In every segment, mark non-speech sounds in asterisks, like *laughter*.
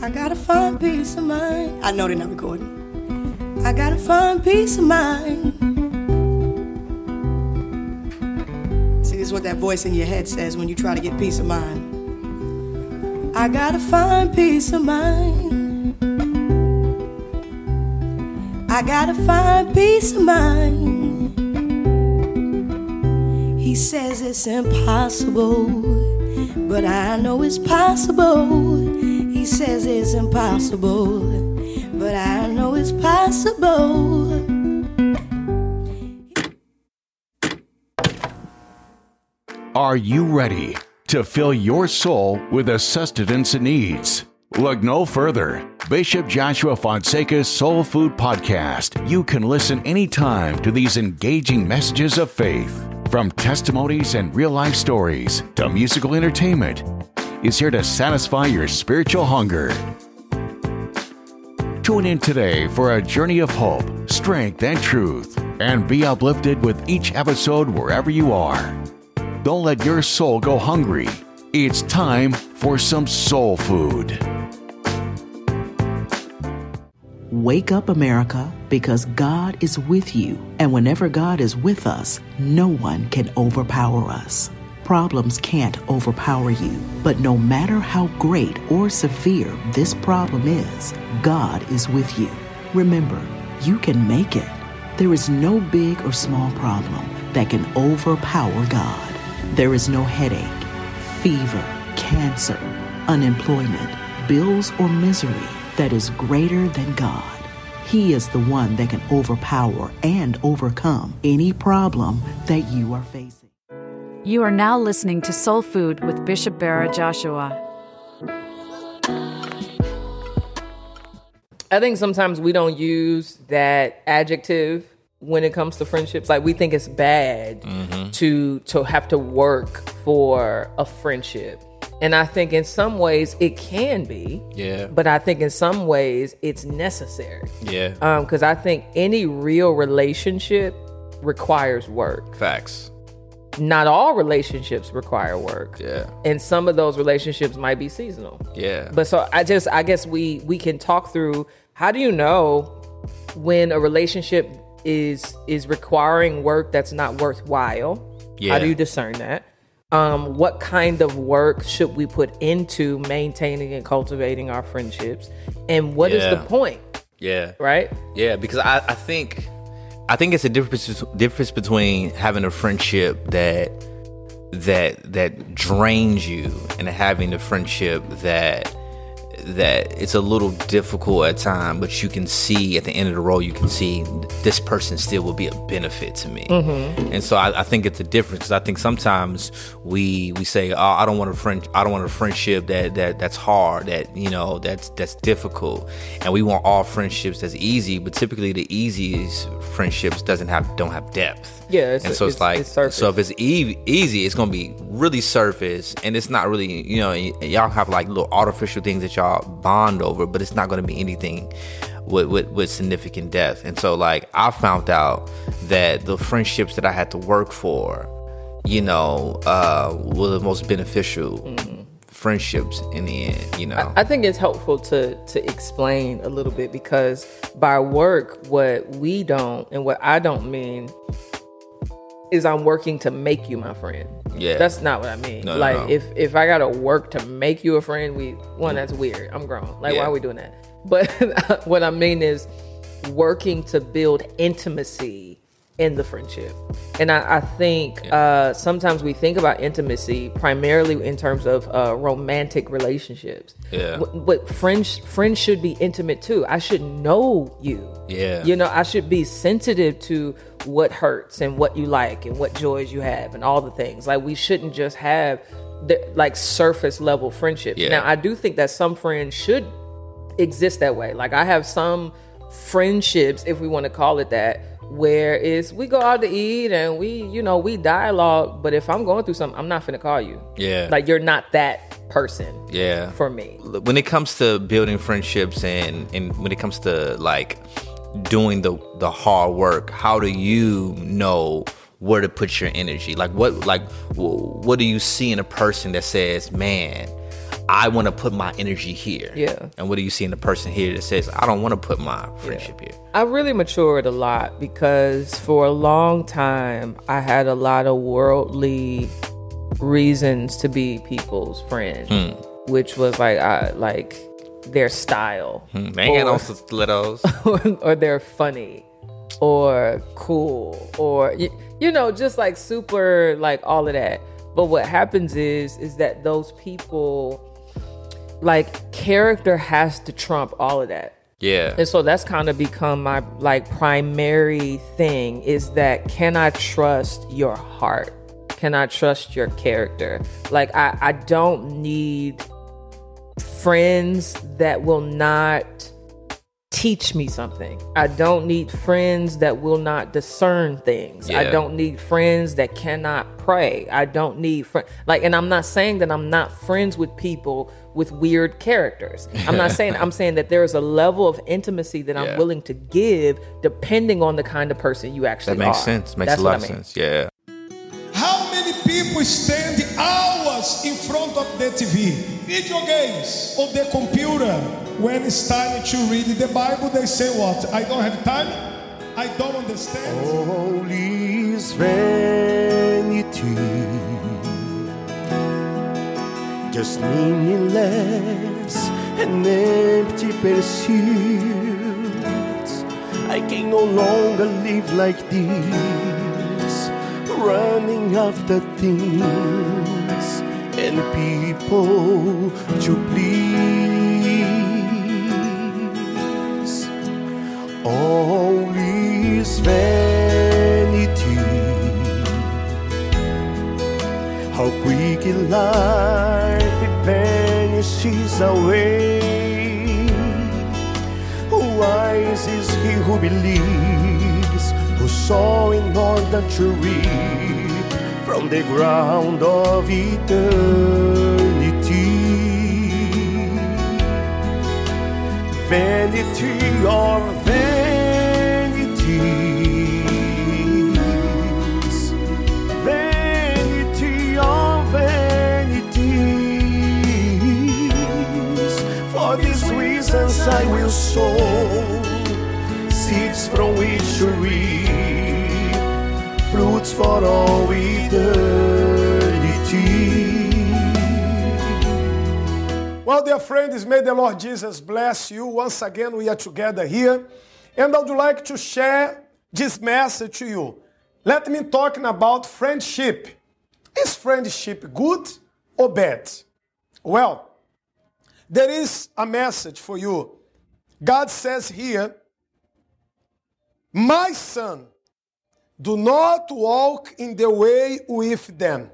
I gotta find peace of mind. I know they're not recording. I gotta find peace of mind. See, this is what that voice in your head says when you try to get peace of mind. I gotta find peace of mind. I gotta find peace of mind. He says it's impossible, but I know it's possible. Says it's impossible, but I know it's possible. Are you ready to fill your soul with the sustenance it needs? Look no further. Bishop Joshua Fonseca's Soul Food Podcast. You can listen anytime to these engaging messages of faith. From testimonies and real life stories to musical entertainment, is here to satisfy your spiritual hunger. Tune in today for a journey of hope, strength, and truth, and be uplifted with each episode wherever you are. Don't let your soul go hungry. It's time for some soul food. Wake up, America, because God is with you. And whenever God is with us, no one can overpower us. Problems can't overpower you. But no matter how great or severe this problem is, God is with you. Remember, you can make it. There is no big or small problem that can overpower God. There is no headache, fever, cancer, unemployment, bills, or misery that is greater than God. He is the one that can overpower and overcome any problem that you are facing. You are now listening to Soul Food with Bishop Bira Joshua. I think sometimes we don't use that adjective when it comes to friendships. Like we think it's bad to to have to work for a friendship. And I think in some ways it can be. Yeah. But I think in some ways it's necessary. Yeah. Um, because I think any real relationship requires work. Facts. Not all relationships require work. Yeah. And some of those relationships might be seasonal. Yeah. But so I just I guess we we can talk through how do you know when a relationship is is requiring work that's not worthwhile? How do you discern that? Um, what kind of work should we put into maintaining and cultivating our friendships? And what is Yeah. the point? Yeah. Right? Yeah, because I, I think I think it's a difference difference between having a friendship that that that drains you and having a friendship that that it's a little difficult at time, but you can see at the end of the road, you can see this person still will be a benefit to me. Mm-hmm. And so I, I think it's a difference because I think sometimes we we say, oh, I don't want a friend, I don't want a friendship that that that's hard, that you know that's that's difficult, and we want all friendships that's easy. But typically, the easiest friendships doesn't have don't have depth. Yeah, it's- and so it's, it's- like it's surface. so if it's e- easy, it's gonna be really surface, and it's not really you know y- y'all have like little artificial things that y'all bond over, but it's not gonna be anything with, with with significant depth. And so like I found out that the friendships that I had to work for, you know, uh, were the most beneficial friendships in the end. You know, I think it's helpful to to explain a little bit because by work, what we don't and what I don't mean is I'm working to make you my friend. Yeah. that's not what I mean. No, no, like no. if if I gotta work to make you a friend, we one that's weird. I'm grown. Like why are we doing that? But *laughs* what I mean is working to build intimacy in the friendship. And I, I think uh, sometimes we think about intimacy primarily in terms of uh, romantic relationships. Yeah. But, but friends friends should be intimate too. I should know you. Yeah. You know, I should be sensitive to what hurts and what you like and what joys you have and all the things. Like we shouldn't just have the, like surface level friendships. Yeah. Now, I do think that some friends should exist that way. Like I have some friendships, if we want to call it that, where it's we go out to eat and we, you know, we dialogue. But if I'm going through something, I'm not finna call you. Yeah. Like you're not that person yeah. for me. when it comes to building friendships and and when it comes to like doing the the hard work how do you know where to put your energy like what like what do you see in a person that says man I want to put my energy here. Yeah. And what do you see in the person here that says, I don't want to put my friendship here? I really matured a lot because for a long time I had a lot of worldly reasons to be people's friend, which was like I like their style. Hmm, They ain't got no Or- *laughs* or they're funny or cool or you, you know just like super like all of that but what happens is is that those people like character has to trump all of that yeah. and so that's kind of become my like primary thing is that can I trust your heart? Can I trust your character? Like I, I don't need friends that will not teach me something. I don't need friends that will not discern things. I don't need friends that cannot pray. I don't need friends like and I'm not saying that I'm not friends with people with weird characters. I'm not saying I'm saying that there is a level of intimacy that I'm Yeah. willing to give depending on the kind of person you actually are. That makes are. sense. Makes That's a lot what of I mean. sense. Yeah. How many people spend hours in front of the TV, video games, or the computer? When it's time to read the Bible, they say what? I don't have time. I don't understand. All is vanity, just meaningless and empty pursuits. I can no longer live like this, running after things and people to please. All is vanity. How life it vanishes away. Wise is he who believes, who saw in order to reap from the ground of eternity vanity or vanities, from which to reap fruits for all eternity. Well, dear friends, may the Lord Jesus bless you. Once again, we are together here. And I would like to share this message to you. Let me talking about friendship. Is friendship good or bad? Well, there is a message for you. God says here, My son, do not walk in the way with them.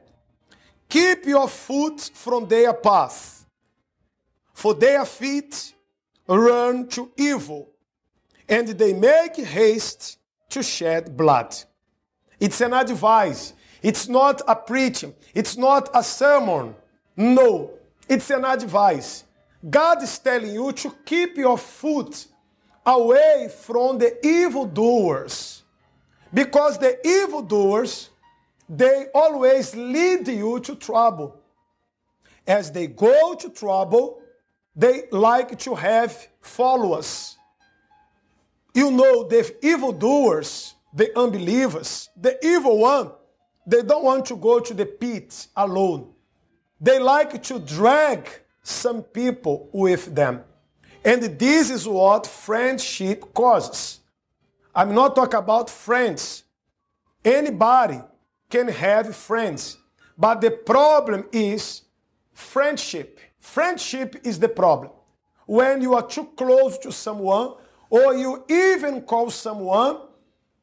Keep your foot from their path, for their feet run to evil, and they make haste to shed blood. It's an advice. It's not a preaching. It's not a sermon. No, it's an advice. God is telling you to keep your foot away from the evildoers. Because the evildoers, they always lead you to trouble. As they go to trouble, they like to have followers. You know, the evildoers, the unbelievers, the evil one, they don't want to go to the pit alone. They like to drag some people with them. And this is what friendship causes. I'm not talking about friends. Anybody can have friends. But the problem is friendship. Friendship is the problem. When you are too close to someone, or you even call someone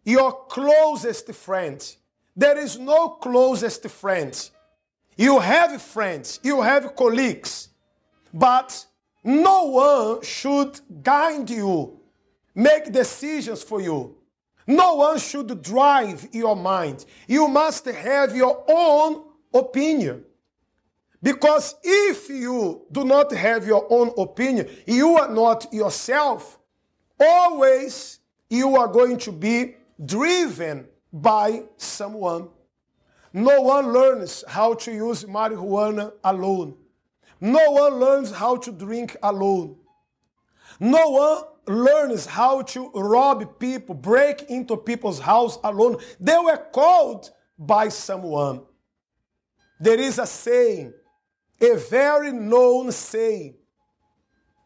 your closest friend. There is no closest friend. You have friends, you have colleagues, but no one should guide you, make decisions for you. No one should drive your mind. You must have your own opinion. Because if you do not have your own opinion, you are not yourself, always you are going to be driven by someone. No one learns how to use marijuana alone. No one learns how to drink alone. No one learns how to rob people, break into people's house alone. They were called by someone. There is a saying, a very known saying,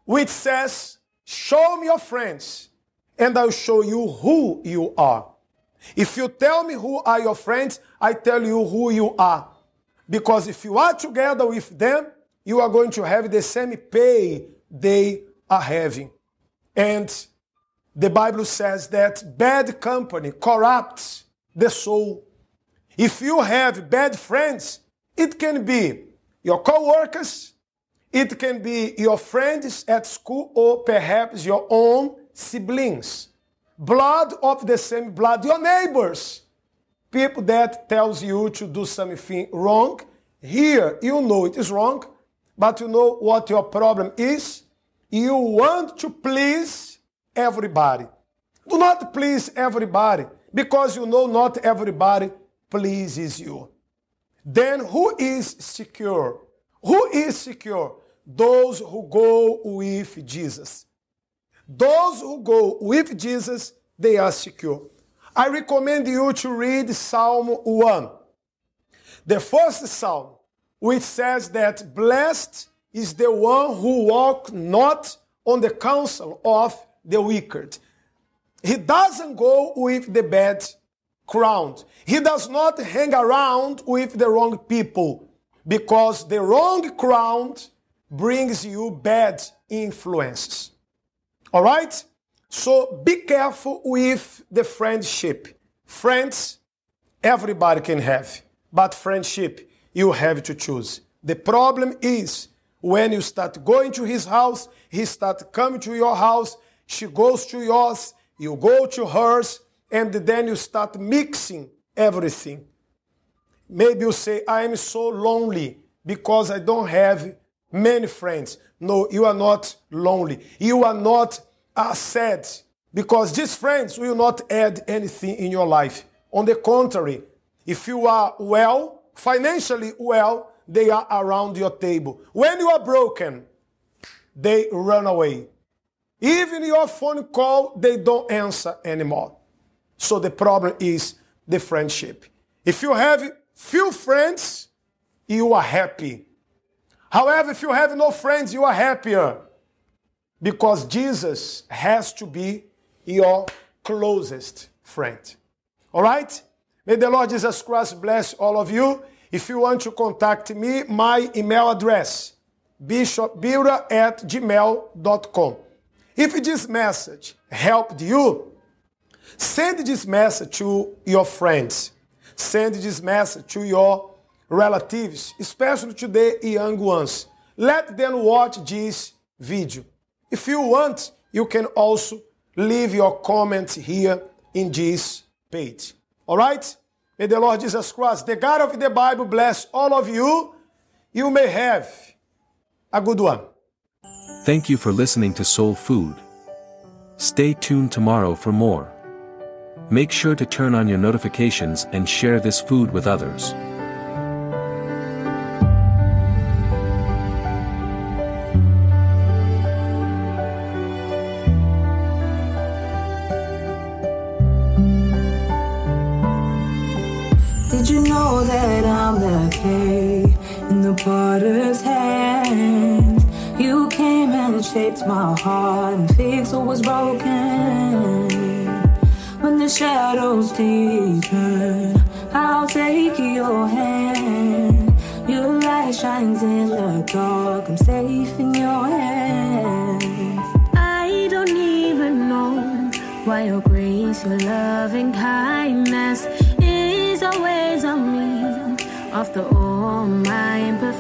which says, Show me your friends, and I'll show you who you are. If you tell me who are your friends, I tell you who you are. Because if you are together with them, you are going to have the same pay they are having. And the Bible says that bad company corrupts the soul. If you have bad friends, it can be your co-workers, it can be your friends at school, or perhaps your own siblings. Blood of the same blood, your neighbors. People that tells you to do something wrong. Here, you know it is wrong, but you know what your problem is? You want to please everybody. Do not please everybody because you know not everybody pleases you. Then who is secure? Who is secure? Those who go with Jesus. Those who go with Jesus, they are secure. I recommend you to read Psalm 1. The first psalm, which says that blessed is the one who walk not on the counsel of the wicked. He doesn't go with the bad crowd. He does not hang around with the wrong people because the wrong crowd brings you bad influences. All right? So be careful with the friendship. Friends, everybody can have, but friendship, you have to choose. The problem is when you start going to his house, he start coming to your house, she goes to yours, you go to hers, and then you start mixing everything. Maybe you say, I am so lonely because I don't have many friends. No, you are not lonely. You are not uh, sad because these friends will not add anything in your life. On the contrary, if you are well, financially well, they are around your table. When you are broken, they run away. Even your phone call, they don't answer anymore. So the problem is the friendship. If you have few friends, you are happy. However, if you have no friends, you are happier. Because Jesus has to be your closest friend. All right? May the Lord Jesus Christ bless all of you. If you want to contact me, my email address, bishopbira at gmail.com. If this message helped you, send this message to your friends. Send this message to your relatives, especially to the young ones. Let them watch this video. If you want, you can also leave your comment here in this page. All right? May the Lord Jesus Christ, the God of the Bible, bless all of you. You may have a good one. Thank you for listening to Soul Food. Stay tuned tomorrow for more. Make sure to turn on your notifications and share this food with others. My heart and fixed what was broken. When the shadows deepen, I'll take your hand. Your light shines in the dark. I'm safe in your hands. I don't even know why your grace, your love, and kindness is always on me. After all my imperfections,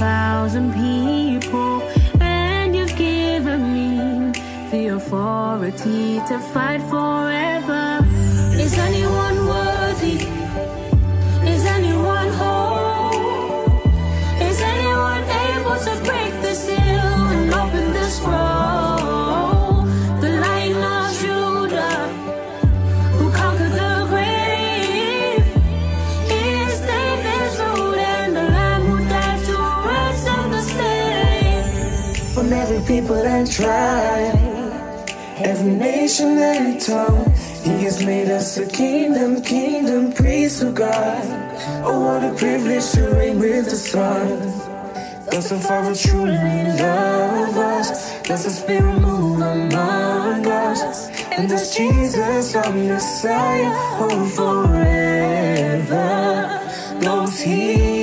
thousand people, and you've given me the authority to fight forever. Is anyone and tribe, every nation and tongue. He has made us a kingdom, kingdom, priest of God. Oh, what a privilege to reign with the Son. Does the Father truly love us? Does the Spirit move among us? And does Jesus, our Messiah, hold forever? Those He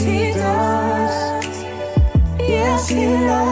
yes, He does. Yes, He. Does